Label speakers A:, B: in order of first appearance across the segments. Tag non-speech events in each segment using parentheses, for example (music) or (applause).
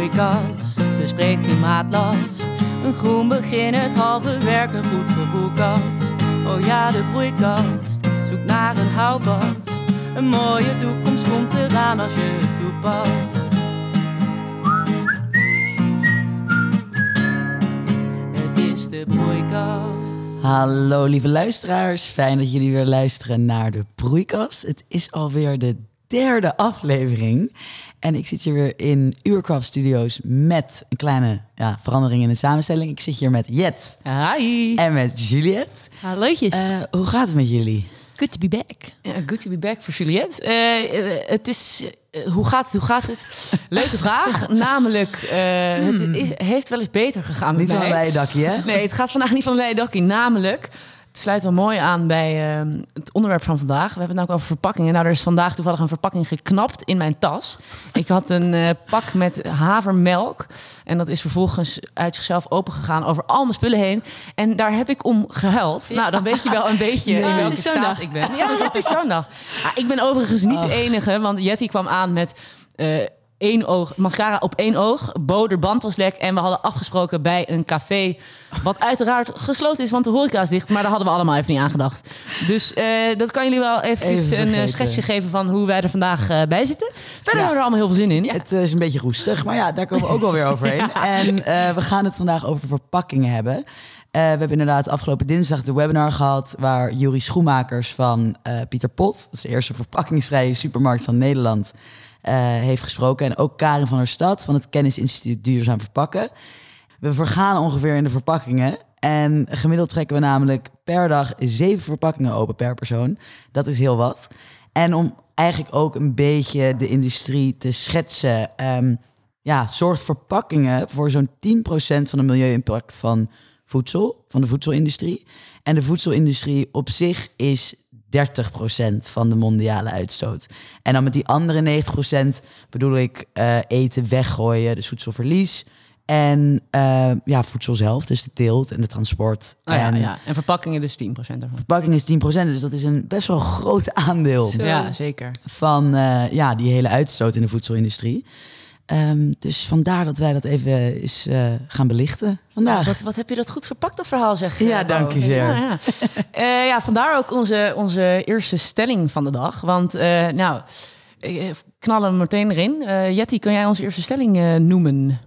A: broeikast, bespreek klimaatlast. Een groen begin, het halve werk, een goed gevoelkast. Oh ja, de broeikast, zoek naar een houvast. Een mooie toekomst komt eraan als je het toepast. Het is de broeikast.
B: Hallo lieve luisteraars, fijn dat jullie weer luisteren naar de Broeikast. Het is alweer de derde aflevering en ik zit hier weer in Uurcraft Studios met een kleine ja, verandering in de samenstelling. Ik zit hier met Jet
A: Hi.
B: en met Juliette.
C: Hallootjes.
B: Eh, hoe gaat het met jullie?
C: Good to be back.
A: Ja, good to be back voor Juliette. Eh, eh, het is, hoe gaat het, hoe gaat het? (laughs) Leuke vraag. Namelijk, eh, het is, heeft wel eens beter gegaan met
B: Niet
A: mij.
B: leien dakje, hè?
A: Nee, het gaat vandaag niet van een leien dakje. Namelijk, het sluit wel mooi aan bij eh, het onderwerp van vandaag. We hebben het nou over verpakkingen. Nou, er is vandaag toevallig een verpakking geknapt in mijn tas. Ik had een eh, pak met havermelk. En dat is vervolgens uit zichzelf opengegaan over al mijn spullen heen. En daar heb ik om gehuild. Nou, dan weet je wel een beetje (laughs) in welke staat
C: dag.
A: ik ben. Ja, (laughs) het is zo'n dag. Ja, ik ben overigens niet de enige, want Jetty kwam aan met... eh, één oog, mascara op één oog. Bo, de band was lek. En we hadden afgesproken bij een café. Wat uiteraard gesloten is, want de horeca is dicht. Maar daar hadden we allemaal even niet aan gedacht. Dus eh, dat kan jullie wel eventjes
B: Even
A: een eh, schetsje geven van hoe wij er vandaag eh, bij zitten. Verder hebben we er allemaal heel veel zin in.
B: Het is een beetje roestig, maar ja, daar komen we ook wel weer (laughs) overheen. En we gaan het vandaag over verpakkingen hebben. We hebben inderdaad afgelopen dinsdag de webinar gehad... waar Jurie Schoenmakers van Pieter Pot... dat is de eerste verpakkingsvrije supermarkt van Nederland... eh, heeft gesproken. En ook Karin van der Stad van het Kennisinstituut Duurzaam Verpakken. We vergaan ongeveer in de verpakkingen... En gemiddeld trekken we namelijk per dag zeven verpakkingen open per persoon. Dat is heel wat. En om eigenlijk ook een beetje de industrie te schetsen. ehm, ja, zorgt verpakkingen voor zo'n 10% van de milieu-impact van voedsel, van de voedselindustrie. En de voedselindustrie op zich is 30% van de mondiale uitstoot. En dan met die andere 90% bedoel ik eh, eten weggooien, dus voedselverlies. En eh, ja, voedsel zelf, dus de teelt en de transport.
A: Oh
B: en
A: ja. en verpakkingen dus 10% ervan.
B: verpakking is 10%, dus dat is een best wel groot aandeel
C: Zo.
A: Ja, zeker.
B: van eh, ja, die hele uitstoot in de voedselindustrie. Ehm, dus vandaar dat wij dat even eens eh, gaan belichten vandaag.
A: Wat, wat heb je dat goed verpakt, dat verhaal zeg.
B: Ja,
A: eh,
B: dank je zeer.
A: Ja, ja. (laughs) Eh, ja, vandaar ook onze, onze eerste stelling van de dag. Want eh, nou, knallen we meteen erin. Eh Jetty, kan jij onze eerste stelling eh, noemen?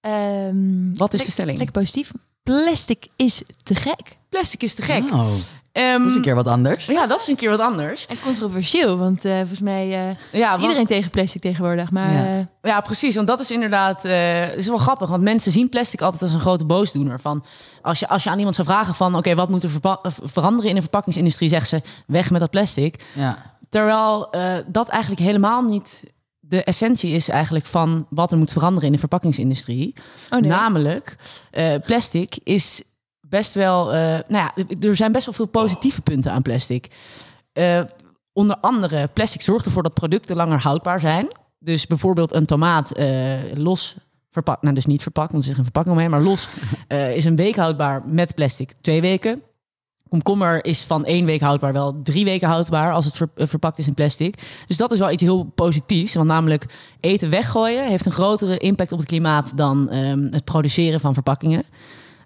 C: Ehm,
A: Wat is de stelling?
C: Lekker positief. Plastic is te gek.
A: Plastic is te gek.
B: Oh,
A: Ehm,
B: dat is een keer wat anders.
A: Ja, dat is een keer wat anders.
C: En controversieel, want eh, volgens mij eh,
A: Ja,
C: is
A: want-
C: iedereen tegen plastic tegenwoordig. Maar
B: Ja.
C: eh,
A: Ja, precies. Want dat is inderdaad eh, is wel grappig. Want mensen zien plastic altijd als een grote boosdoener. Van als, je, als je aan iemand zou vragen van... oké, wat moet er verpa- veranderen in de verpakkingsindustrie? Zeggen ze, weg met dat plastic.
B: Ja.
A: Terwijl eh, dat eigenlijk helemaal niet de essentie is eigenlijk van wat er moet veranderen in de verpakkingsindustrie.
C: oh nee.
A: Namelijk, eh, plastic is best wel. eh, nou ja, er zijn best wel veel positieve punten aan plastic. Eh, onder andere, plastic zorgt ervoor dat producten langer houdbaar zijn. Dus bijvoorbeeld een tomaat eh, los verpakt, nou dus niet verpakt, want er zit een verpakking omheen, maar los (laughs) is een week houdbaar met plastic twee weken. Komkommer is van één week houdbaar wel drie weken houdbaar als het ver- verpakt is in plastic. Dus dat is wel iets heel positiefs. Want namelijk eten weggooien heeft een grotere impact op het klimaat dan ehm, het produceren van verpakkingen.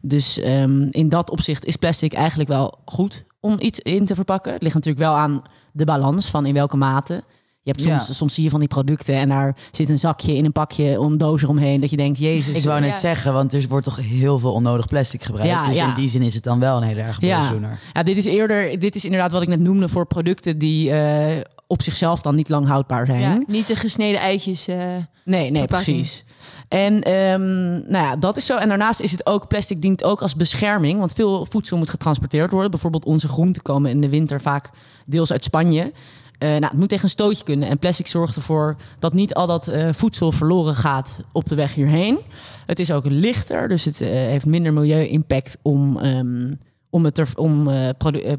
A: Dus ehm, in dat opzicht is plastic eigenlijk wel goed om iets in te verpakken. Het ligt natuurlijk wel aan de balans van in welke mate. Je hebt soms,
B: Ja.
A: soms zie je van die producten en daar zit een zakje in een pakje om doos eromheen. Dat je denkt, jezus.
B: Ik wou net
C: Ja.
B: zeggen, want er wordt toch heel veel onnodig plastic gebruikt.
A: Ja,
B: dus
A: ja.
B: in die zin is het dan wel een hele erg
A: Ja.
B: boosdoener.
A: Ja, dit is eerder, dit is inderdaad wat ik net noemde voor producten die eh, op zichzelf dan niet lang houdbaar zijn.
C: Ja, niet de gesneden eitjes. eh,
A: Nee, nee, precies. En ehm, nou ja, dat is zo. En daarnaast is het ook, plastic dient ook als bescherming. Want veel voedsel moet getransporteerd worden. Bijvoorbeeld onze groenten komen in de winter vaak deels uit Spanje. Eh, nou, het moet tegen een stootje kunnen. En plastic zorgt ervoor dat niet al dat eh, voedsel verloren gaat op de weg hierheen. Het is ook lichter, dus het eh, heeft minder milieu-impact om, ehm, om, het er, om eh,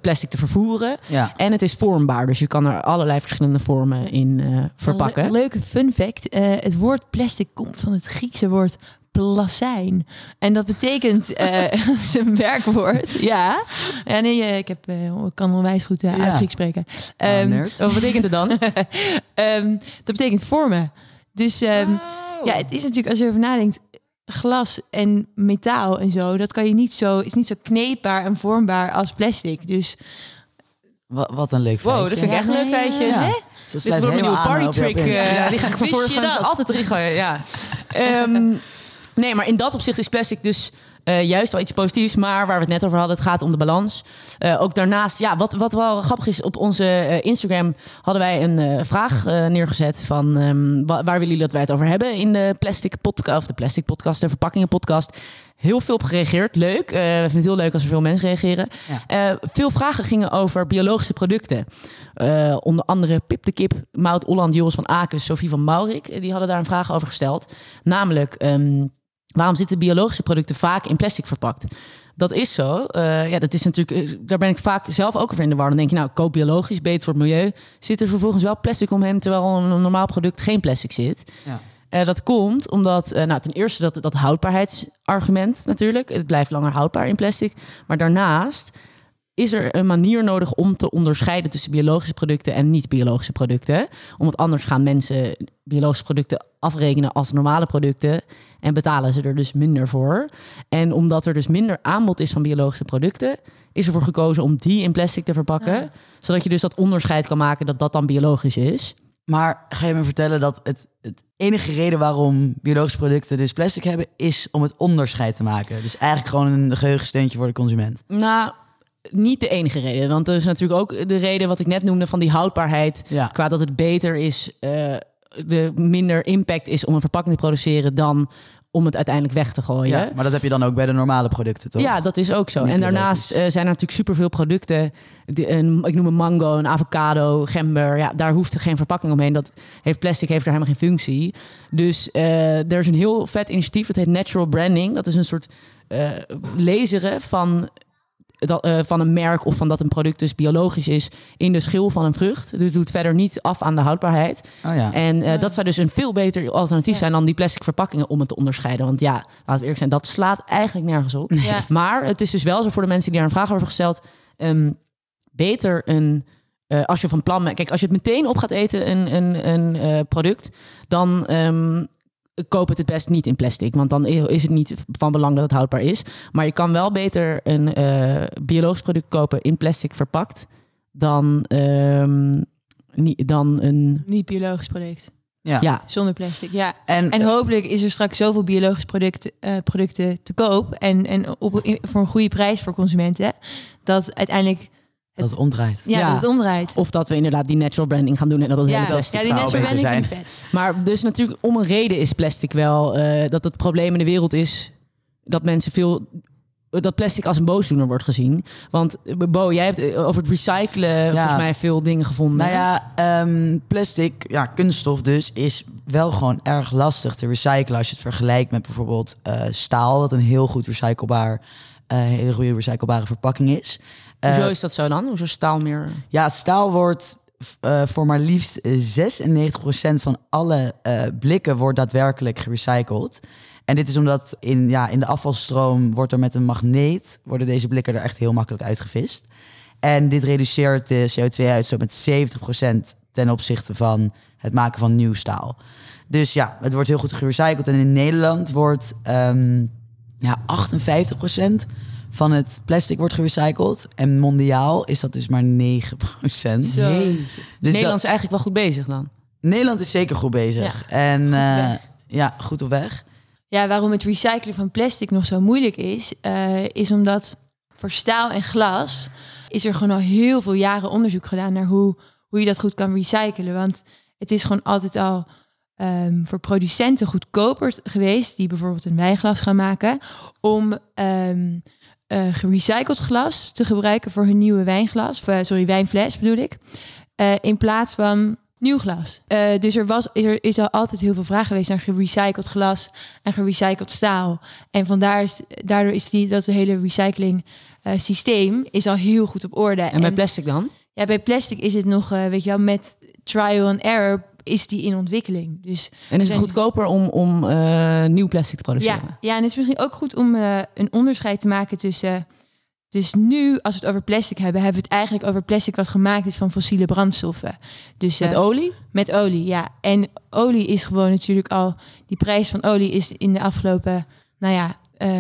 A: plastic te vervoeren.
B: Ja.
A: En het is vormbaar, dus je kan er allerlei verschillende vormen in eh, verpakken.
C: Le- leuke fun fact. het woord plastic komt van het Griekse woord plasijn. En dat betekent eh (laughs) (laughs) zijn werkwoord. Ja. ja nee, ik, heb, ik kan onwijs goed
B: Ja.
C: Grieks spreken.
B: Nerd.
A: Wat betekent het dan? (laughs)
C: ehm, dat betekent vormen. Dus ehm, Ja, het is natuurlijk, als je erover nadenkt, glas en metaal en zo, dat kan je niet zo, is niet zo kneepbaar en vormbaar als plastic. Dus
B: Wat, wat een leuk feitje.
A: Wow, dat vind ik echt een leuk feitje.
B: Ja.
C: hè?
B: Ze
A: Dit wordt
B: helemaal
A: nieuwe party trick.
B: punt.
A: eh,
B: Ja.
A: Die ga ik (laughs) voor
C: je dat?
A: altijd erin gooien. Ja. (laughs) Ehm, nee, maar in dat opzicht is plastic dus eh, juist wel iets positiefs. Maar waar we het net over hadden, het gaat om de balans. Eh, ook daarnaast, ja, wat, wat wel grappig is, op onze eh, Instagram hadden wij een vraag neergezet van ehm, wa- waar willen jullie dat wij het over hebben in de plastic podcast, of de plastic podcast, de verpakkingen podcast. Heel veel op gereageerd. Leuk. We vinden het heel leuk als er veel mensen reageren.
B: Ja.
A: Veel vragen gingen over biologische producten. Onder andere Pip de Kip, Maud Holland, Joris van Aken, Sophie van Maurik. Die hadden daar een vraag over gesteld. Namelijk, ehm, waarom zitten biologische producten vaak in plastic verpakt? Dat is zo. Eh, ja, dat is natuurlijk, eh, daar ben ik vaak zelf ook over in de war. Dan denk je, nou, koop biologisch, beter voor het milieu. Zit er vervolgens wel plastic omheen, terwijl een normaal product geen plastic zit.
B: Ja.
A: Eh, dat komt omdat, nou, ten eerste dat, dat houdbaarheidsargument natuurlijk. Het blijft langer houdbaar in plastic. Maar daarnaast is er een manier nodig om te onderscheiden tussen biologische producten en niet-biologische producten. Omdat anders gaan mensen biologische producten afrekenen als normale producten en betalen ze er dus minder voor. En omdat er dus minder aanbod is van biologische producten, is ervoor gekozen om die in plastic te verpakken.
C: Ja.
A: Zodat je dus dat onderscheid kan maken dat dat dan biologisch is.
B: Maar ga je me vertellen dat het, het enige reden waarom biologische producten dus plastic hebben, is om het onderscheid te maken? Dus eigenlijk gewoon een geheugensteuntje voor de consument.
A: Nou, niet de enige reden. Want er is natuurlijk ook de reden wat ik net noemde van die houdbaarheid.
B: Ja.
A: Qua dat het beter is, eh, de minder impact is om een verpakking te produceren dan om het uiteindelijk weg te gooien.
B: Ja, maar dat heb je dan ook bij de normale producten, toch?
A: Ja, dat is ook zo. En daarnaast eh, zijn er natuurlijk superveel producten. Die, een, ik noem een mango, een avocado, gember. Ja, daar hoeft er geen verpakking omheen. Dat heeft plastic heeft daar helemaal geen functie. Dus eh, er is een heel vet initiatief. Dat heet Natural Branding. Dat is een soort eh laseren van, dat, eh, van een merk of van dat een product dus biologisch is in de schil van een vrucht. Dus het doet verder niet af aan de houdbaarheid.
B: Oh ja.
A: En eh,
C: Ja.
A: dat zou dus een veel beter alternatief
C: Ja.
A: zijn dan die plastic verpakkingen om het te onderscheiden. Want ja, laten we eerlijk zijn, dat slaat eigenlijk nergens op.
C: Ja. (laughs)
A: Maar het is dus wel zo voor de mensen die daar een vraag over gesteld. ehm, beter een. eh, als je van plan bent. Kijk, als je het meteen op gaat eten, een, een, een eh, product. dan ehm, koop het het best niet in plastic. Want dan is het niet van belang dat het houdbaar is. Maar je kan wel beter een eh, biologisch product kopen in plastic verpakt. dan, ehm, niet, dan een.
C: Niet biologisch product.
B: ja.
A: Ja,
C: Zonder plastic, ja.
B: En,
C: En hopelijk is er straks zoveel biologisch product, eh, producten te koop. En, en op, in- voor een goede prijs voor consumenten. Dat uiteindelijk
B: dat het omdraait.
C: ja,
A: Ja.
C: dat het omdraait.
A: Of dat we inderdaad die natural branding gaan doen en dat het
C: ja,
A: hele
C: ja,
A: plastic
C: die
B: zou
C: natural
B: beter
C: branding
B: zijn.
C: vet.
A: Maar dus natuurlijk om een reden is plastic wel eh, dat het probleem in de wereld is dat mensen veel dat plastic als een boosdoener wordt gezien. Want eh, Bo, jij hebt eh, over het recyclen volgens mij veel dingen gevonden.
B: Nou ja, ehm, plastic, ja, kunststof dus, is wel gewoon erg lastig te recyclen als je het vergelijkt met bijvoorbeeld eh, staal, wat een heel goed recyclebaar, hele goede recyclebare verpakking is. Eh,
A: Hoezo is dat zo dan? Hoezo staal meer?
B: Ja, staal wordt eh, voor maar liefst 96% van alle eh, blikken wordt daadwerkelijk gerecycled. En dit is omdat in, ja, in de afvalstroom wordt er met een magneet, worden deze blikken er echt heel makkelijk uitgevist. En dit reduceert de CO2-uitstoot met 70% ten opzichte van het maken van nieuw staal. Dus ja, het wordt heel goed gerecycled. En in Nederland wordt ehm, ja, 58% van het plastic wordt gerecycled. En mondiaal is dat dus maar 9%.
C: Zo.
B: Dus
A: Nederland
B: dat-
A: is eigenlijk wel goed bezig dan.
B: Nederland is zeker goed bezig. en eh, ja, goed op weg.
C: Ja, waarom het recyclen van plastic nog zo moeilijk is, eh, is omdat voor staal en glas is er gewoon al heel veel jaren onderzoek gedaan naar hoe, hoe je dat goed kan recyclen. Want het is gewoon altijd al ehm, voor producenten goedkoper geweest, die bijvoorbeeld een wijnglas gaan maken, om ehm eh, gerecycled glas te gebruiken voor hun nieuwe wijnglas, of, eh, sorry, wijnfles bedoel ik, eh, in plaats van nieuw glas. Dus er, was, is er is al altijd heel veel vraag geweest naar gerecycled glas en gerecycled staal. En vandaar is, daardoor is die, dat hele recycling systeem is al heel goed op orde.
A: En bij plastic dan?
C: ja, bij plastic is het nog, weet je wel, met trial and error is die in ontwikkeling. Dus
A: En is het goedkoper om, om eh, nieuw plastic te produceren?
C: ja, ja, en het is misschien ook goed om eh, een onderscheid te maken tussen, Dus nu, als we het over plastic hebben, hebben we het eigenlijk over plastic wat gemaakt is van fossiele brandstoffen. Dus
A: Met
C: eh,
A: olie?
C: met olie, ja. En olie is gewoon natuurlijk al, die prijs van olie is in de afgelopen, nou ja, eh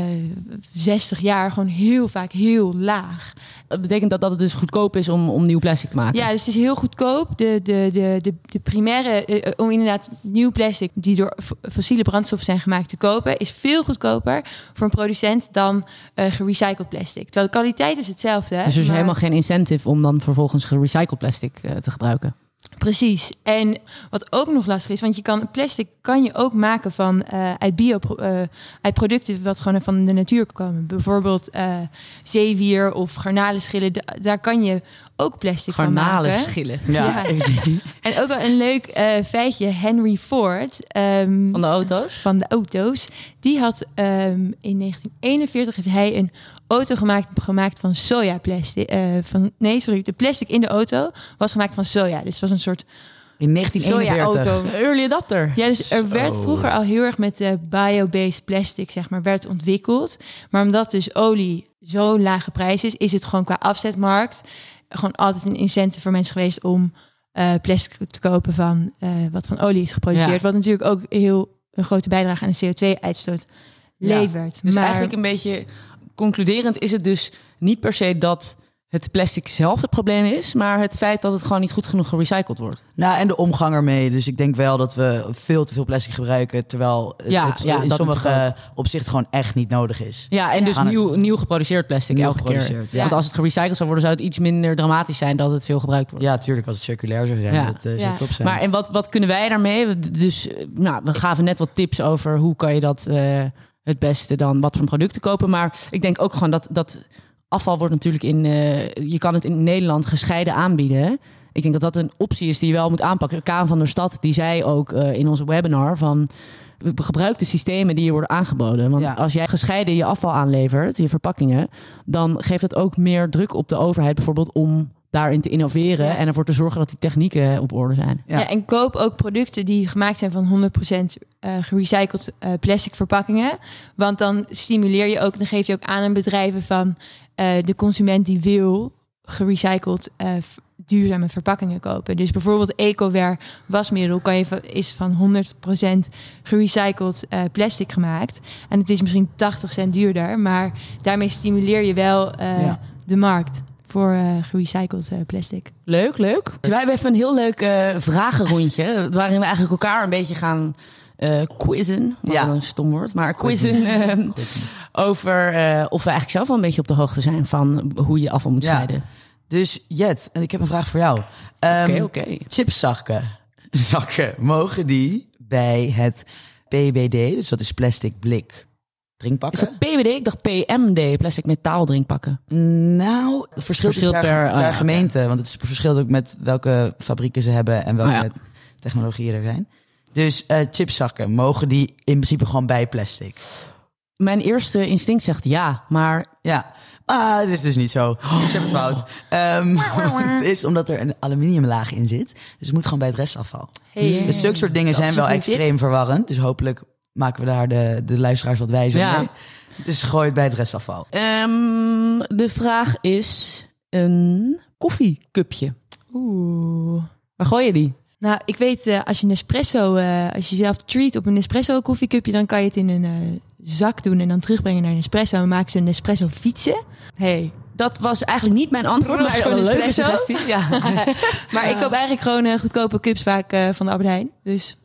C: 60 jaar gewoon heel vaak heel laag.
A: Dat betekent dat, dat het dus goedkoop is om, om nieuw plastic te maken.
C: Ja, dus het is heel goedkoop. De, de, de, de, de primaire, eh, om inderdaad nieuw plastic die door fossiele brandstoffen zijn gemaakt te kopen, is veel goedkoper voor een producent dan eh, gerecycled plastic. Terwijl de kwaliteit is hetzelfde.
A: Dus er is
C: maar-
A: helemaal geen incentive om dan vervolgens gerecycled plastic eh, te gebruiken.
C: Precies. En wat ook nog lastig is, want je kan plastic kan je ook maken van eh, uit bio eh, uit producten wat gewoon van de natuur komen. Bijvoorbeeld eh, zeewier of garnalenschillen. Da- daar kan je ook plastic van maken.
A: schillen.
B: Ja,
C: Ja.
B: ik zie. (laughs)
C: En ook wel een leuk eh, feitje. Henry Ford ehm,
A: Van de auto's?
C: van de auto's. Die had ehm, in 1941 heeft hij een auto gemaakt, gemaakt van sojaplastic. eh van, nee, sorry, de plastic in de auto was gemaakt van soja. Dus het was een soort
B: In 1941.
C: soja-auto.
A: Early adapter.
C: Ja, dus er werd vroeger al heel erg met de bio-based plastic, zeg maar, werd ontwikkeld. Maar omdat dus olie zo'n lage prijs is, is het gewoon qua afzetmarkt gewoon altijd een incentive voor mensen geweest om eh, plastic te kopen van eh, wat van olie is geproduceerd.
A: Ja.
C: Wat natuurlijk ook heel een grote bijdrage aan de CO2-uitstoot
B: Ja.
C: levert.
A: Dus
C: maar
A: eigenlijk een beetje concluderend is het dus niet per se dat het plastic zelf het probleem is, maar het feit dat het gewoon niet goed genoeg gerecycled wordt.
B: Nou, en de omgang ermee. Dus ik denk wel dat we veel te veel plastic gebruiken, terwijl het,
A: Ja,
B: het
A: ja,
B: in sommige opzichten gewoon echt niet nodig is.
A: Ja, en
C: Ja.
A: dus nieuw, nieuw geproduceerd plastic
B: Nieuw
A: elke
B: geproduceerd,
A: keer.
B: ja.
A: Want als het gerecycled zou worden, zou het iets minder dramatisch zijn dat het veel gebruikt wordt.
B: Ja, tuurlijk, als het circulair zou zijn,
A: Ja.
B: dat
C: Ja.
B: zou top zijn.
A: Maar en wat, wat kunnen wij daarmee? Dus eh, nou, we gaven net wat tips over hoe kan je dat eh, het beste dan wat voor producten kopen. Maar ik denk ook gewoon dat, dat afval wordt natuurlijk in. eh, je kan het in Nederland gescheiden aanbieden. Ik denk dat dat een optie is die je wel moet aanpakken. Kaan van der Stad die zei ook eh, in onze webinar van. Gebruik de systemen die je worden aangeboden. Want
B: Ja.
A: als jij gescheiden je afval aanlevert, je verpakkingen, dan geeft het ook meer druk op de overheid bijvoorbeeld om daarin te innoveren
C: Ja.
A: en ervoor te zorgen dat die technieken op orde zijn.
B: Ja.
C: Ja. en koop ook producten die gemaakt zijn van 100% eh gerecycled eh, plastic verpakkingen. Want dan stimuleer je ook, dan geef je ook aan aan bedrijven van eh, de consument die wil gerecycled eh, duurzame verpakkingen kopen. Dus bijvoorbeeld EcoWare wasmiddel kan je, is van 100% gerecycled eh, plastic gemaakt. En het is misschien 80 cent duurder, maar daarmee stimuleer je wel eh,
B: Ja.
C: de markt voor eh gerecycled eh, plastic.
A: Leuk, leuk. Dus wij hebben even een heel leuk eh, vragenrondje. Waarin we eigenlijk elkaar een beetje gaan eh quizzen. Wat
B: Ja.
A: een stom woord. Maar quizzen eh,
B: Goed.
A: over eh, of we eigenlijk zelf wel een beetje op de hoogte zijn van hoe je afval moet
B: Ja.
A: scheiden.
B: Dus Jet, en ik heb een vraag voor jou. Ehm,
A: Oké, oké.
B: Chipszakken, zakken, mogen die bij het PBD, dus dat is plastic blik,
A: Is
B: drinkpakken?
A: het PBD? Ik dacht PMD, plastic metaal drinkpakken.
B: Nou, het verschilt,
A: Verschilt
B: per,
A: oh oké.
B: gemeente. Want het is- verschilt ook met welke fabrieken ze hebben en welke
A: Oh ja.
B: technologieën er zijn. Dus eh chipszakken, mogen die in principe gewoon bij plastic?
A: Mijn eerste instinct zegt ja, maar
B: Ja, ah, het is dus niet zo. Dus je hebt het fout. (gasps) Ehm, (laughs) het is omdat er een aluminiumlaag in zit. Dus het moet gewoon bij het restafval.
C: Hey.
B: Dus zulke soort dingen
C: Dat
B: zijn
C: is
B: wel extreem verwarrend. Dus hopelijk maken we daar de, de luisteraars wat wijzer
A: Ja.
B: mee. Dus gooi het bij het restafval.
A: ehm, de vraag is een koffiecupje.
C: Oeh.
A: Waar gooi je die?
C: Nou, ik weet, eh, als je Nespresso, eh als je zelf treat op een Nespresso koffiecupje, dan kan je het in een eh, zak doen en dan terugbrengen naar Nespresso en maken ze een Nespresso fietsen. Hey.
A: Dat was eigenlijk niet mijn antwoord,
C: Maar
A: maar
C: gewoon
A: een leuke suggestie. Ja. (laughs)
C: maar ik koop eigenlijk gewoon eh, goedkope cups vaak eh, van de Albert Heijn. Dus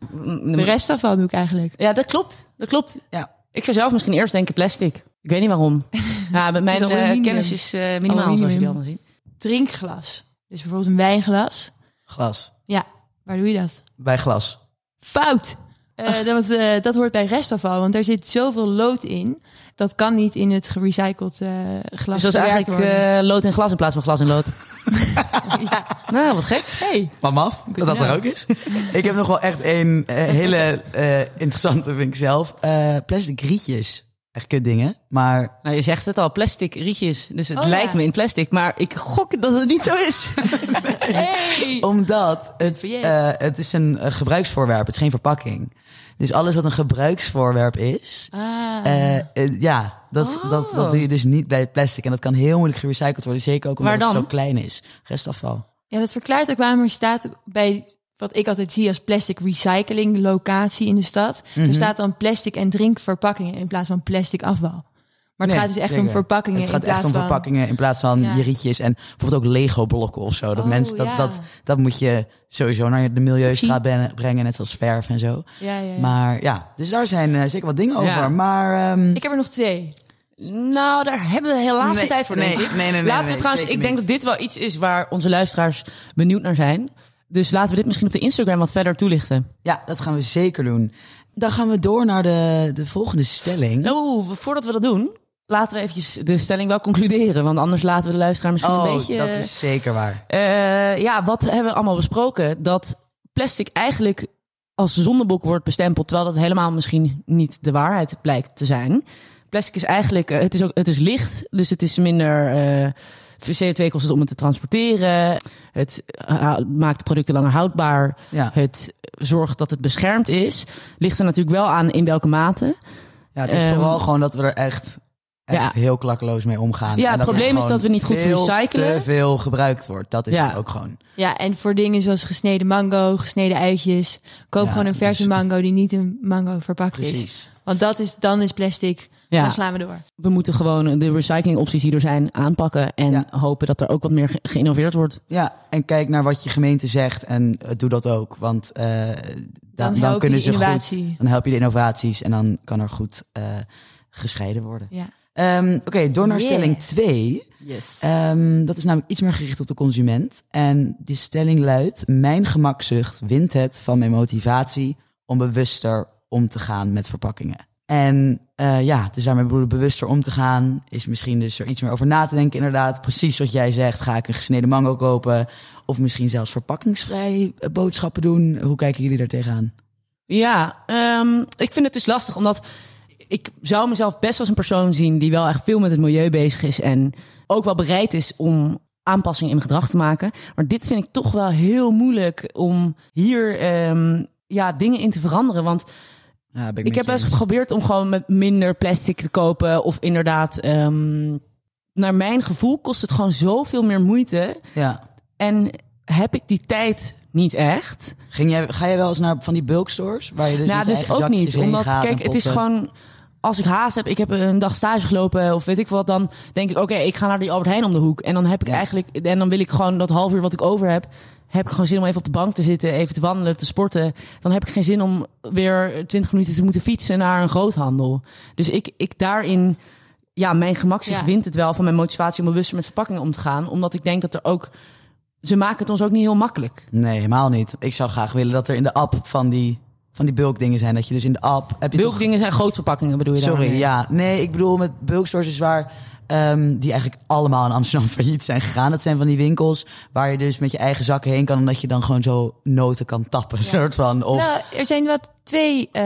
C: de rest daarvan doe ik eigenlijk.
A: Ja, dat klopt. Dat klopt.
B: Ja.
A: Ik zou zelf misschien eerst denken plastic. Ik weet niet waarom. (laughs) Ja, met mijn eh, kennis is eh, minimaal, zoals
C: Aluminium.
A: jullie allemaal zien.
C: Drinkglas. Dus bijvoorbeeld een wijnglas.
B: Glas.
C: Ja, waar doe je dat?
B: Bij glas.
C: Fout! Eh, dat, eh, dat hoort bij restafval, want daar zit zoveel lood in. Dat kan niet in het gerecycled eh, glas
A: Dus dat is eigenlijk eh, lood in glas in plaats van glas in lood. (laughs)
C: ja.
A: nou, wat gek. Hey.
B: Mam af, dat dat er ook is. ik heb nog wel echt een hele eh, interessante, vind ik zelf. Eh, plastic rietjes. Echt kut dingen. Maar
A: Nou, je zegt het al, plastic rietjes. Dus het
C: Oh,
A: lijkt
C: ja.
A: me in plastic, maar ik gok dat het niet zo is. (laughs)
C: Hey.
B: omdat het, eh, het is een gebruiksvoorwerp. Het is geen verpakking. Dus alles wat een gebruiksvoorwerp is,
C: Ah.
B: eh, eh, ja, dat,
A: Oh.
B: dat, dat doe je dus niet bij plastic. En dat kan heel moeilijk gerecycled worden. Zeker ook omdat het zo klein is. Restafval.
C: Ja, dat verklaart ook waarom er staat bij wat ik altijd zie als plastic recycling locatie in de stad.
B: Mhm.
C: Er staat dan plastic en drinkverpakkingen in plaats van plastic afval. Maar het
B: Nee,
C: gaat dus echt
B: zeker.
C: om verpakkingen
B: Het
C: in
B: gaat
C: plaats
B: echt om
C: van...
B: verpakkingen in plaats van
C: Ja.
B: je rietjes. En bijvoorbeeld ook Lego-blokken of zo. Dat
C: Oh,
B: mensen, dat,
C: ja.
B: dat, dat moet je sowieso naar de milieustraat brengen. Net zoals verf en zo.
C: Ja.
B: Maar ja, dus daar zijn eh, zeker wat dingen over. Maar ehm,
C: Ik heb er nog twee.
A: Nou, daar hebben we helaas
B: Nee,
A: geen tijd voor,
B: nee, nee, nee, nee,
A: laten we trouwens, ik denk
B: niet.
A: dat dit wel iets is waar onze luisteraars benieuwd naar zijn. Dus laten we dit misschien op de Instagram wat verder toelichten.
B: ja, dat gaan we zeker doen. Dan gaan we door naar de, de volgende stelling.
A: Nou, voordat we dat doen, laten we eventjes de stelling wel concluderen. Want anders laten we de luisteraar misschien
B: oh,
A: een beetje...
B: dat is zeker waar.
A: Eh, ja, wat hebben we allemaal besproken? Dat plastic eigenlijk als zondebok wordt bestempeld, terwijl dat helemaal misschien niet de waarheid blijkt te zijn. Plastic is eigenlijk, eh, het is ook, het is licht, dus het is minder. eh CO2 kost het om het te transporteren. Het maakt de producten langer houdbaar.
B: Ja,
A: Het zorgt dat het beschermd is. Ligt er natuurlijk wel aan in welke mate.
B: ja het is
A: Ehm,
B: vooral gewoon dat we er echt, echt
A: Ja.
B: heel klakkeloos mee omgaan.
A: Ja,
B: En
A: het probleem is dat we niet goed recyclen.
B: te veel gebruikt wordt. Dat is
A: Ja.
B: het ook gewoon.
C: Ja, en voor dingen zoals gesneden mango, gesneden uitjes. Koop
B: Ja,
C: gewoon een verse
B: dus- (laughs)
C: mango die niet in mango verpakt is.
B: Precies.
C: Want dat is, dan is plastic,
A: Ja.
C: dan slaan we door.
A: We moeten gewoon de recyclingopties die er zijn aanpakken. En
B: Ja.
A: hopen dat er ook wat meer ge- geïnnoveerd wordt.
B: Ja, en kijk naar wat je gemeente zegt en eh, doe dat ook. Want eh, dan, dan, kunnen ze
C: innovatie.
B: goed. Dan help je de innovaties en dan kan er goed eh, gescheiden worden.
C: Ja.
B: Ehm, Oké, door naar
C: Yeah.
B: stelling 2.
A: Yes.
B: Ehm, dat is namelijk iets meer gericht op de consument. En die stelling luidt: Mijn gemakzucht wint het van mijn motivatie om bewuster om te gaan met verpakkingen. En eh, ja, dus daarmee bedoel ik bewuster om te gaan, is misschien dus er iets meer over na te denken. Inderdaad, precies wat jij zegt. Ga ik een gesneden mango kopen? Of misschien zelfs verpakkingsvrij eh, boodschappen doen? Hoe kijken jullie daar tegenaan?
A: Ja, ehm, ik vind het dus lastig, omdat ik zou mezelf best als een persoon zien die wel echt veel met het milieu bezig is en ook wel bereid is om aanpassingen in mijn gedrag te maken. Maar dit vind ik toch wel heel moeilijk om hier ehm, ja, dingen in te veranderen. Want
B: Ja, ik,
A: ik heb
B: je
A: wel eens
B: eens.
A: geprobeerd om gewoon met minder plastic te kopen. Of inderdaad, ehm, naar mijn gevoel kost het gewoon zoveel meer moeite.
B: Ja.
A: En heb ik die tijd niet echt.
B: Ging jij, ga jij wel eens naar van die bulkstores? Waar je dus
A: nou, dus ook niet. Omdat, kijk, het is gewoon... Als ik haast heb, ik heb een dag stage gelopen of weet ik wat, dan denk ik, oké, ik ga naar die Albert Heijn om de hoek. En dan heb ik
B: Ja.
A: eigenlijk, en dan wil ik gewoon dat half uur wat ik over heb, heb ik gewoon zin om even op de bank te zitten, even te wandelen, te sporten. Dan heb ik geen zin om weer 20 minuten te moeten fietsen naar een groothandel. Dus ik, ik daarin, ja, mijn gemakzucht
C: Ja.
A: wint het wel van mijn motivatie om bewuster met verpakkingen om te gaan. Omdat ik denk dat er ook, ze maken het ons ook niet heel makkelijk.
B: Nee, helemaal niet. Ik zou graag willen dat er in de app van die, van die bulkdingen zijn. Dat je dus in de app... Heb je
A: Veel
B: toch...
A: dingen zijn grootverpakkingen, bedoel je
B: Sorry,
A: daarmee?
B: ja. Nee, ik bedoel met bulkstores is waar... ehm, die eigenlijk allemaal in Amsterdam (laughs) failliet zijn gegaan. Dat zijn van die winkels waar je dus met je eigen zakken heen kan... omdat je dan gewoon zo noten kan tappen, (laughs) soort van. Of,
C: Nou, er zijn wat twee, eh,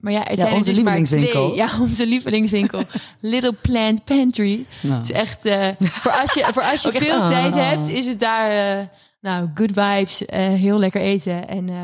C: maar ja, het
B: Ja,
C: zijn
B: onze
C: dus maar
B: lievelingswinkel.
C: twee. Ja, onze lievelingswinkel. (laughs) Little Plant Pantry.
B: nou,
C: Het is echt, eh, voor als je, voor als je veel tijd hebt, is het daar, eh, nou, good vibes, eh, heel lekker eten. En eh,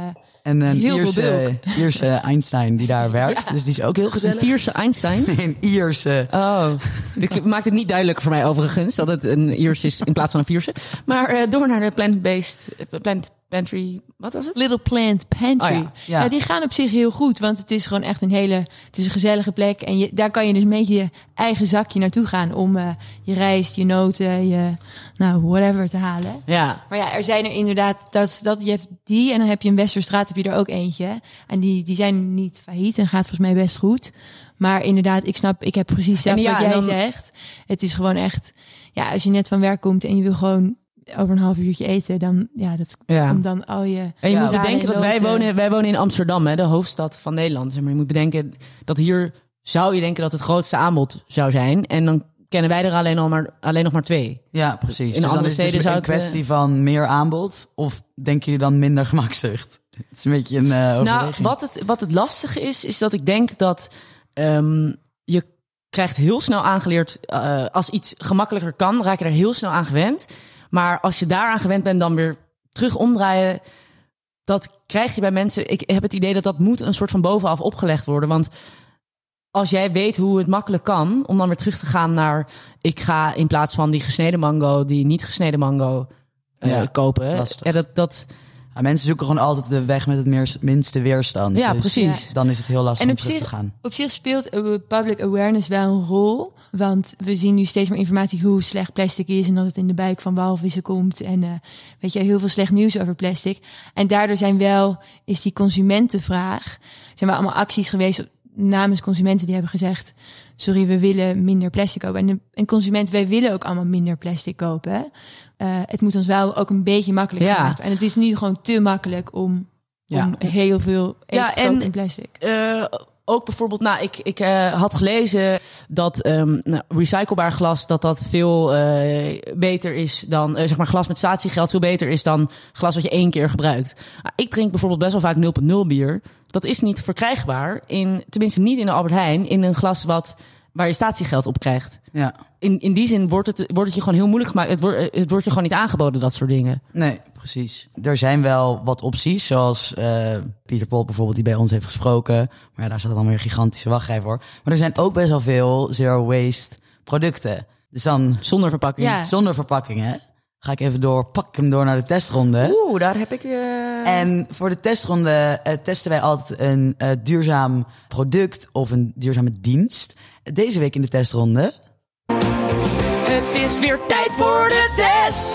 B: en een
C: heel veel
B: Ierse, (laughs) Ierse Einstein die daar werkt. Dus die is ook heel
A: Een
B: gezellig.
A: Vierse Einstein. (laughs)
B: Een Ierse...
A: Oh, dit maakt het niet duidelijk voor mij overigens dat het een Iers is in plaats van een Vierse. Maar eh, door naar de plant-based, eh, plant pantry, wat was het?
C: Little Plant Pantry.
A: Oh ja,
B: ja.
C: Ja. die gaan op zich heel goed, want het is gewoon echt een hele, het is een gezellige plek. En je, daar kan je dus met je eigen zakje naartoe gaan om eh, je rijst, je noten, je, nou, whatever te halen.
A: Ja,
C: Maar ja, er zijn er inderdaad, dat, dat, je hebt die en dan heb je in Westerstraat heb je er ook eentje. En die, die zijn niet failliet en gaat volgens mij best goed. Maar inderdaad, ik snap, ik heb precies zelfs
A: ja,
C: wat jij
A: dan-
C: zegt. Het is gewoon echt, ja, als je net van werk komt en je wil gewoon over een half uurtje eten, dan, ja, dat,
A: ja.
C: om dan al je...
A: En je moet bedenken
C: en
A: dat wij wonen, wij wonen in Amsterdam, hè, de hoofdstad van Nederland. Zeg Maar je moet bedenken dat hier zou je denken dat het grootste aanbod zou zijn. En dan kennen wij er alleen, al maar, alleen nog maar twee.
B: Ja, precies.
A: In
B: dus dan
A: andere
B: is het
A: steden
B: dus
A: zou
B: een
A: het, eh,
B: kwestie van meer aanbod. Of denken jullie dan minder gemakzucht? (laughs) Het is een beetje een eh
A: Nou,
B: overweging.
A: wat het, wat het lastige is, is dat ik denk dat ehm, je krijgt heel snel aangeleerd, eh, als iets gemakkelijker kan, raak je er heel snel aan gewend. Maar als je daaraan gewend bent, dan weer terug omdraaien, dat krijg je bij mensen. Ik heb het idee dat dat moet een soort van bovenaf opgelegd worden. Want als jij weet hoe het makkelijk kan, om dan weer terug te gaan naar. Ik ga in plaats van die gesneden mango, die niet gesneden mango eh,
B: Ja,
A: kopen.
B: dat.
A: Ja, dat, dat,
B: Ja, mensen zoeken gewoon altijd de weg met het minste weerstand.
A: Ja,
B: Dus
A: precies.
B: Dan is het heel lastig
C: En
B: om terug
C: zich-
B: te gaan.
C: Op zich speelt eh, public awareness wel een rol. Want we zien nu steeds meer informatie hoe slecht plastic is. En dat het in de buik van walvissen komt. En eh, weet je, heel veel slecht nieuws over plastic. En daardoor zijn wel, is die consumentenvraag. Zijn wel allemaal acties geweest namens consumenten die hebben gezegd. Sorry, we willen minder plastic kopen. En de en consumenten, wij willen ook allemaal minder plastic kopen. hè. Eh, het moet ons wel ook een beetje makkelijker
A: Ja.
C: maken. En het is nu gewoon te makkelijk om,
B: Ja.
C: om heel veel eten
A: Ja,
C: te kopen
A: en-
C: in plastic.
A: Eh, ook bijvoorbeeld, nou, ik, ik eh, had gelezen dat ehm, nou, recyclebaar glas dat dat veel beter is dan, zeg maar, glas met statiegeld veel beter is dan glas wat je één keer gebruikt. Nou, ik drink bijvoorbeeld best wel vaak 0.0 bier. Dat is niet verkrijgbaar in, tenminste niet in de Albert Heijn, in een glas wat waar je statiegeld op krijgt.
B: Ja,
A: In, in die zin wordt het, wordt het je gewoon heel moeilijk gemaakt. Het wordt, het wordt je gewoon niet aangeboden, dat soort dingen.
B: nee, precies. Er zijn wel wat opties, zoals eh, Pieter Pot bijvoorbeeld, die bij ons heeft gesproken. Maar ja, daar staat dan weer een gigantische wachtrij voor. Maar er zijn ook best wel veel zero waste producten. Dus dan
A: Zonder verpakking.
C: Ja.
B: zonder verpakkingen. Ga ik even door, pak hem door naar de testronde.
A: Oeh, daar heb ik... eh,
B: En voor de testronde eh, testen wij altijd een eh, duurzaam product of een duurzame dienst. Deze week in de testronde
A: Het is weer tijd voor de test.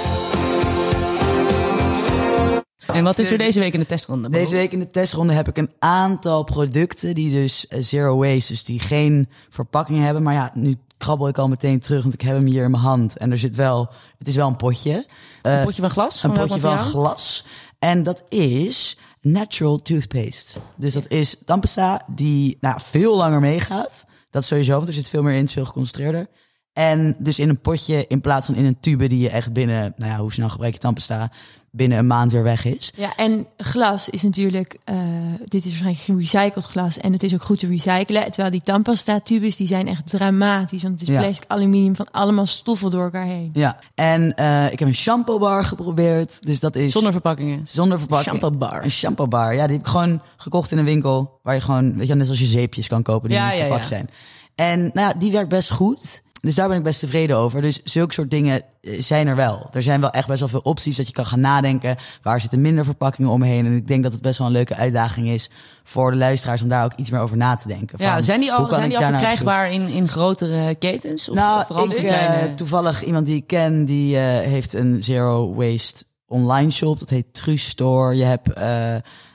A: En wat is er deze week in de testronde?
B: Deze week in de testronde heb ik een aantal producten die dus zero waste, dus die geen verpakking hebben. Maar ja, nu krabbel ik al meteen terug, want ik heb hem hier in mijn hand. En er zit wel, het is wel een potje. Eh,
A: Een potje van glas?
B: een
A: Van
B: potje van glas. En dat is natural toothpaste. Dus dat is tandpasta die nou, veel langer meegaat. Dat sowieso, want er zit veel meer in, het is veel geconcentreerder. En dus in een potje in plaats van in een tube die je echt binnen, nou ja, hoe snel gebruik je tandpasta, binnen een maand weer weg is.
C: Ja, en glas is natuurlijk, eh, dit is waarschijnlijk gerecycled glas en het is ook goed te recyclen. Terwijl die tandpasta tubes, die zijn echt dramatisch, want het is
B: Ja.
C: plastic, aluminium van allemaal stoffen door elkaar heen.
B: Ja, en eh, ik heb een shampoo bar geprobeerd. Dus dat is
A: Zonder verpakkingen.
B: zonder verpakking.
A: Shampoo bar.
B: Een shampoo bar. Ja, die heb ik gewoon gekocht in een winkel. Waar je gewoon, weet je, net als je zeepjes kan kopen die
A: Ja,
B: niet
A: ja,
B: verpakt
A: ja.
B: zijn. En nou ja, die werkt best goed. Dus daar ben ik best tevreden over. Dus zulke soort dingen eh, zijn er wel. Er zijn wel echt best wel veel opties dat je kan gaan nadenken. Waar zitten minder verpakkingen omheen? En ik denk dat het best wel een leuke uitdaging is voor de luisteraars om daar ook iets meer over na te denken.
A: Ja,
B: Van,
A: zijn die al, zijn die al
B: nou
A: verkrijgbaar in, in grotere ketens? Of,
B: nou,
A: vooral
B: ik, eh,
A: kleine...
B: toevallig iemand die ik ken, die eh, heeft een zero waste online shop. Dat heet True Store. Je hebt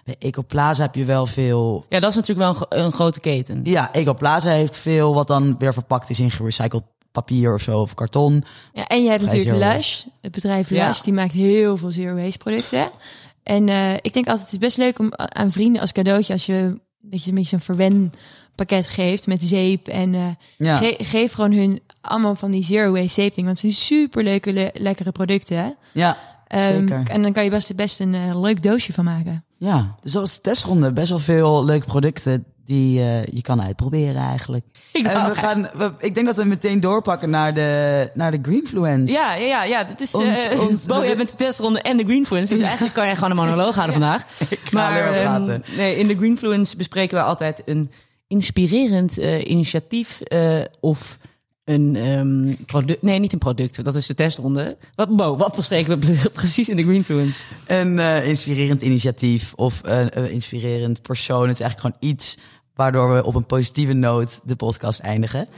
B: bij Ecoplaza heb je wel veel.
A: Ja, dat is natuurlijk wel een, een grote keten.
B: Ja, Ecoplaza heeft veel wat dan weer verpakt is in gerecycled papier of zo of karton.
C: Ja, en je hebt
B: Vrij
C: natuurlijk Lush, het bedrijf
A: Ja.
C: Lush, die maakt heel veel zero waste producten. En eh, ik denk altijd, het is best leuk om aan vrienden als cadeautje, als je, dat je een beetje zo'n verwen pakket geeft met zeep en eh,
B: Ja,
C: ge- geef gewoon hun allemaal van die zero waste zeep dingen, want het zijn super leuke, le- lekkere producten. hè.
B: ja,
C: Ehm,
B: Zeker.
C: En dan kan je best, best een eh, leuk doosje van maken.
B: ja. Dus dat was de testronde. Best wel veel leuke producten die eh, je kan uitproberen eigenlijk.
A: Ik
B: En we gaan, we- ik denk dat we meteen doorpakken naar de, naar de Greenfluence.
A: Ja, ja, ja, ja. Dit is,
B: Ons-
A: eh,
B: ons-
A: Bo, jij bent de testronde en de Greenfluence. Dus eigenlijk kan je gewoon een monoloog houden (laughs) vandaag.
B: Ik maar
A: ehm,
B: praten.
A: nee, in de Greenfluence bespreken we altijd een inspirerend eh, initiatief of een ehm, product. Nee, niet een product. Dat is de testronde. Wat, Bo, wat bespreken we pre- (laughs) precies in de Greenfluence?
B: Een inspirerend initiatief of een inspirerend persoon. Het is eigenlijk gewoon iets waardoor we op een positieve noot de podcast eindigen.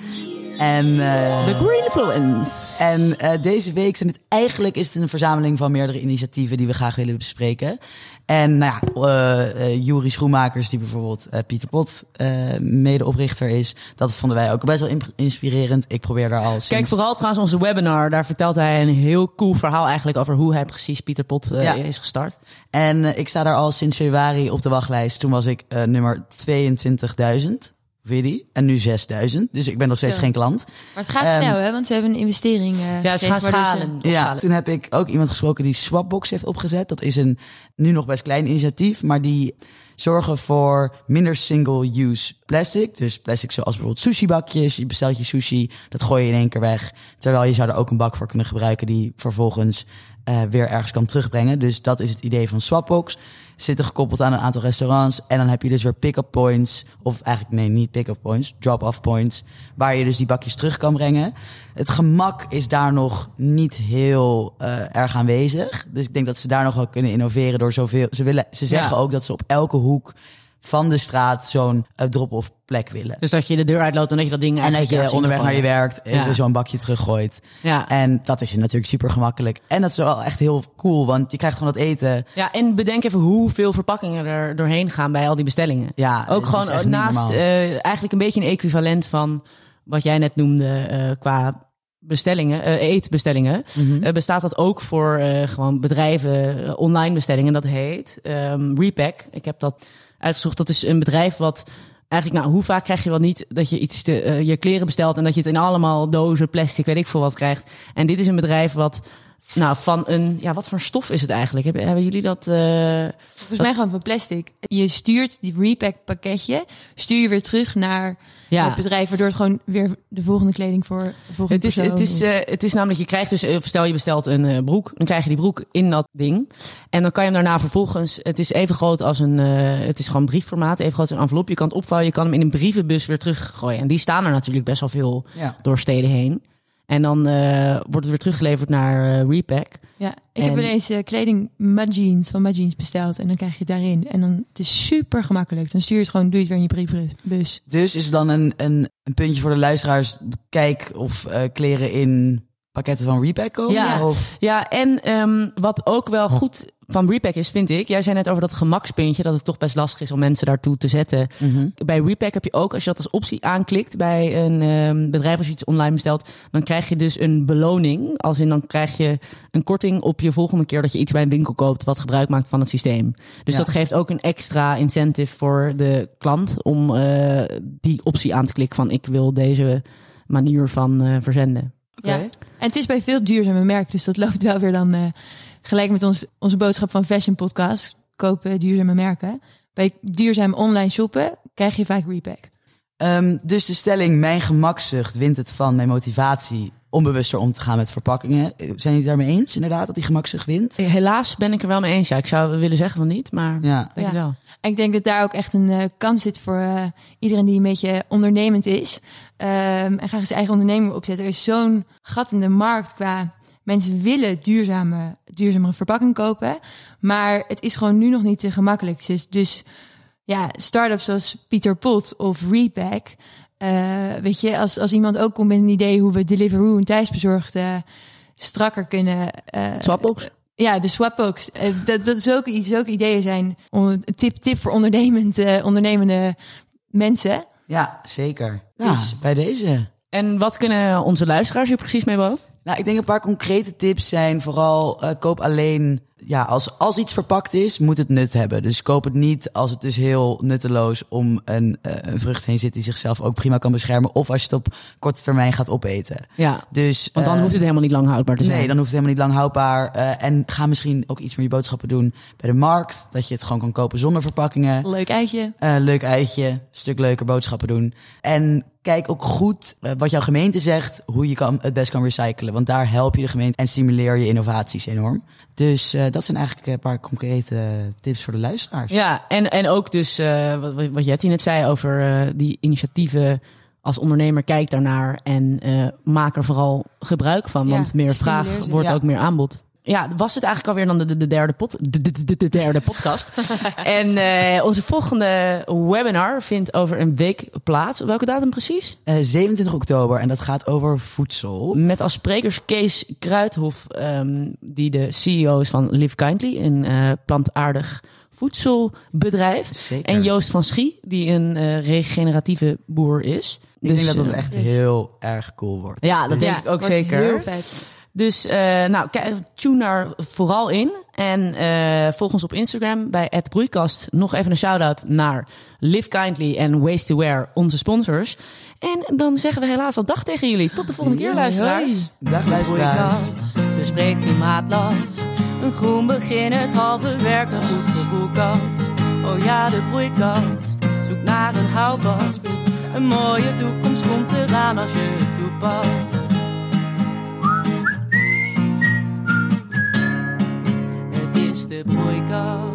B: En, eh,
A: De Greenfluence.
B: en eh, deze week zijn het eigenlijk is het een verzameling van meerdere initiatieven die we graag willen bespreken. En nou ja, eh, Juri Schoenmakers, die bijvoorbeeld eh, Pieter Pot eh, medeoprichter is, dat vonden wij ook best wel inspirerend. Ik probeer daar al sinds...
A: Kijk vooral trouwens onze webinar. Daar vertelt hij een heel cool verhaal eigenlijk over hoe hij precies Pieter Pot
B: Ja.
A: is gestart.
B: En ik sta daar al sinds februari op de wachtlijst. Toen was ik nummer 22.000. Weet je die? En nu 6.000. Dus ik ben nog steeds
C: Zo.
B: geen klant.
C: Maar het gaat
B: Ehm,
C: snel, hè? Want ze hebben een investering. eh,
A: Ja, ze gaan schalen.
B: Ja, toen heb ik ook iemand gesproken die Swapbox heeft opgezet. Dat is een nu nog best klein initiatief, maar die zorgen voor minder single-use plastic. Dus plastic zoals bijvoorbeeld sushi-bakjes. Je bestelt je sushi, dat gooi je in één keer weg. Terwijl je zou er ook een bak voor kunnen gebruiken die vervolgens uh, weer ergens kan terugbrengen. Dus dat is het idee van Swapbox. Zitten gekoppeld aan een aantal restaurants. En dan heb je dus weer pick-up points. Of eigenlijk, nee, niet pick-up points. Drop-off points. Waar je dus die bakjes terug kan brengen. Het gemak is daar nog niet heel uh, erg aanwezig. Dus ik denk dat ze daar nog wel kunnen innoveren door zoveel. Ze, willen, ze zeggen
A: Ja.
B: ook dat ze op elke hoek van de straat zo'n uh, drop-off plek willen.
A: Dus dat je de deur uitloopt en dat je dat ding
B: En dat je onderweg naar je
A: gooien.
B: werk even
A: Ja.
B: zo'n bakje teruggooit.
A: Ja.
B: En dat is natuurlijk super gemakkelijk. En dat is wel echt heel cool, want je krijgt gewoon dat eten.
A: Ja, en bedenk even hoeveel verpakkingen er doorheen gaan bij al die bestellingen.
B: Ja,
A: Ook gewoon naast eh, eigenlijk een beetje een equivalent van wat jij net noemde eh, qua bestellingen, eh, eetbestellingen.
B: Mhm.
A: Eh, bestaat dat ook voor eh, gewoon bedrijven, eh, online bestellingen. Dat heet ehm, Repack. Ik heb dat uitgezocht. Dat is een bedrijf wat eigenlijk, nou, hoe vaak krijg je wel niet dat je iets te, eh, je kleren bestelt en dat je het in allemaal dozen, plastic, weet ik veel wat krijgt. En dit is een bedrijf wat, nou, van een, ja, wat voor stof is het eigenlijk? Hebben, hebben jullie dat? eh,
C: Volgens mij gewoon van plastic. Je stuurt die repack pakketje, stuur je weer terug naar
A: ja.
C: het bedrijf, waardoor het gewoon weer de volgende kleding voor de volgende
A: Het is,
C: persoon
A: het, is, eh, het is namelijk, je krijgt dus, eh, stel je bestelt een eh, broek, dan krijg je die broek in dat ding. En dan kan je hem daarna vervolgens, het is even groot als een, eh, het is gewoon briefformaat, even groot als een envelop. Je kan het opvouwen, je kan hem in een brievenbus weer teruggooien. En die staan er natuurlijk best wel veel
B: Ja.
A: door steden heen. En dan eh, wordt het weer teruggeleverd naar eh, Repack.
C: Ja, ik heb
A: En-
C: ineens eh, kleding Magines van Magines besteld en dan krijg je het daarin. En dan het is super gemakkelijk. Dan stuur je het gewoon, doe je het weer in je briefbus.
B: Dus is er dan een, een, een puntje voor de luisteraars. Kijk of eh, kleren in pakketten van Repack komen.
A: Ja.
B: Of,
A: Ja, en ehm, wat ook wel goed van Repack is, vind ik. Jij zei net over dat gemakspuntje, dat het toch best lastig is om mensen daartoe te zetten.
B: Mhm.
A: Bij Repack heb je ook, als je dat als optie aanklikt bij een ehm, bedrijf als je iets online bestelt, dan krijg je dus een beloning. Als in dan krijg je een korting op je volgende keer dat je iets bij een winkel koopt wat gebruik maakt van het systeem. Dus
B: Ja.
A: dat geeft ook een extra incentive voor de klant om eh, die optie aan te klikken van ik wil deze manier van eh, verzenden.
B: Oké.
C: Ja. En het is bij veel duurzame merken, dus dat loopt wel weer dan eh, gelijk met ons, onze boodschap van Fashion Podcast. Kopen duurzame merken. Bij duurzaam online shoppen krijg je vaak repack.
B: Ehm, dus de stelling, mijn gemakzucht wint het van mijn motivatie om bewuster om te gaan met verpakkingen. Zijn jullie het daarmee eens, inderdaad, dat die gemakzucht wint?
A: Helaas ben ik er wel mee eens. Ja, ik zou willen zeggen van niet, maar
B: Ja.
A: denk
C: Ja.
A: wel.
C: En ik denk dat daar ook echt een eh, kans zit voor eh, iedereen die een beetje ondernemend is. Ehm, en graag zijn eigen onderneming opzetten. Er is zo'n gat in de markt qua mensen willen duurzame, duurzamere verpakking kopen. Maar het is gewoon nu nog niet te gemakkelijk. Dus, dus ja, start-ups zoals Pieter Pot of Repack. eh, weet je, als, als iemand ook komt met een idee hoe we Deliveroo en thuisbezorgd eh, strakker kunnen... eh,
A: Swapbox?
C: ja, de swapbox. Eh, dat, dat zulke, zulke ideeën zijn een tip, tip voor ondernemend, eh, ondernemende mensen.
B: Ja, zeker. Ja,
A: Dus-
B: bij deze.
A: En wat kunnen onze luisteraars hier precies mee, Bo?
B: Nou, ik denk een paar concrete tips zijn vooral eh, koop alleen. Ja, als, als iets verpakt is, moet het nut hebben. Dus koop het niet als het dus heel nutteloos om een, eh, een vrucht heen zit die zichzelf ook prima kan beschermen. Of als je het op korte termijn gaat opeten.
A: Ja,
B: Dus,
A: want dan
B: eh,
A: hoeft het helemaal niet lang houdbaar te zijn.
B: Nee, dan hoeft het helemaal niet lang houdbaar. Eh, en ga misschien ook iets meer je boodschappen doen bij de markt. Dat je het gewoon kan kopen zonder verpakkingen.
C: Leuk eitje.
B: Eh, leuk eitje, stuk leuker boodschappen doen. En kijk ook goed eh, wat jouw gemeente zegt, hoe je kan, het best kan recyclen. Want daar help je de gemeente en stimuleer je innovaties enorm. Dus eh, dat zijn eigenlijk een paar concrete tips voor de luisteraars.
A: Ja, en, en ook dus eh, wat, wat Jetty net zei over eh, die initiatieven. Als ondernemer kijk daarnaar en eh, maak er vooral gebruik van.
C: Ja,
A: want meer vraag wordt
B: Ja.
A: ook meer aanbod. Ja, was het eigenlijk alweer dan de, de, de derde, pod, de, de, de, de derde podcast. (laughs) en eh, onze volgende webinar vindt over een week plaats. Op welke datum precies?
B: Eh, 27 oktober en dat gaat over voedsel.
A: Met als sprekers Kees Kruidhof, ehm, die de CEO is van Live Kindly, een eh, plantaardig voedselbedrijf.
B: Zeker.
A: En Joost van Schie, die een eh, regeneratieve boer is.
B: Ik denk dat dat
A: eh,
B: echt
C: dus-
B: heel erg cool wordt.
A: Ja, dat
B: Dus-
A: denk ik ook
C: wordt
A: zeker.
C: Heel vet.
A: Dus eh, nou, tune daar vooral in. En eh volg ons op Instagram bij @broeikast. Nog even een shout-out naar Live Kindly en Waste to Wear, onze sponsors. En dan zeggen we helaas al dag tegen jullie. Tot de volgende keer, luisteraars.
B: Dag luisteraars.
A: Broeikast, bespreek klimaatlast. Een groen begin, het halve werk, een goed gevoel kast. Oh ja, de broeikast zoekt naar een houvast. Een mooie toekomst komt eraan als je het toepast. 的回家。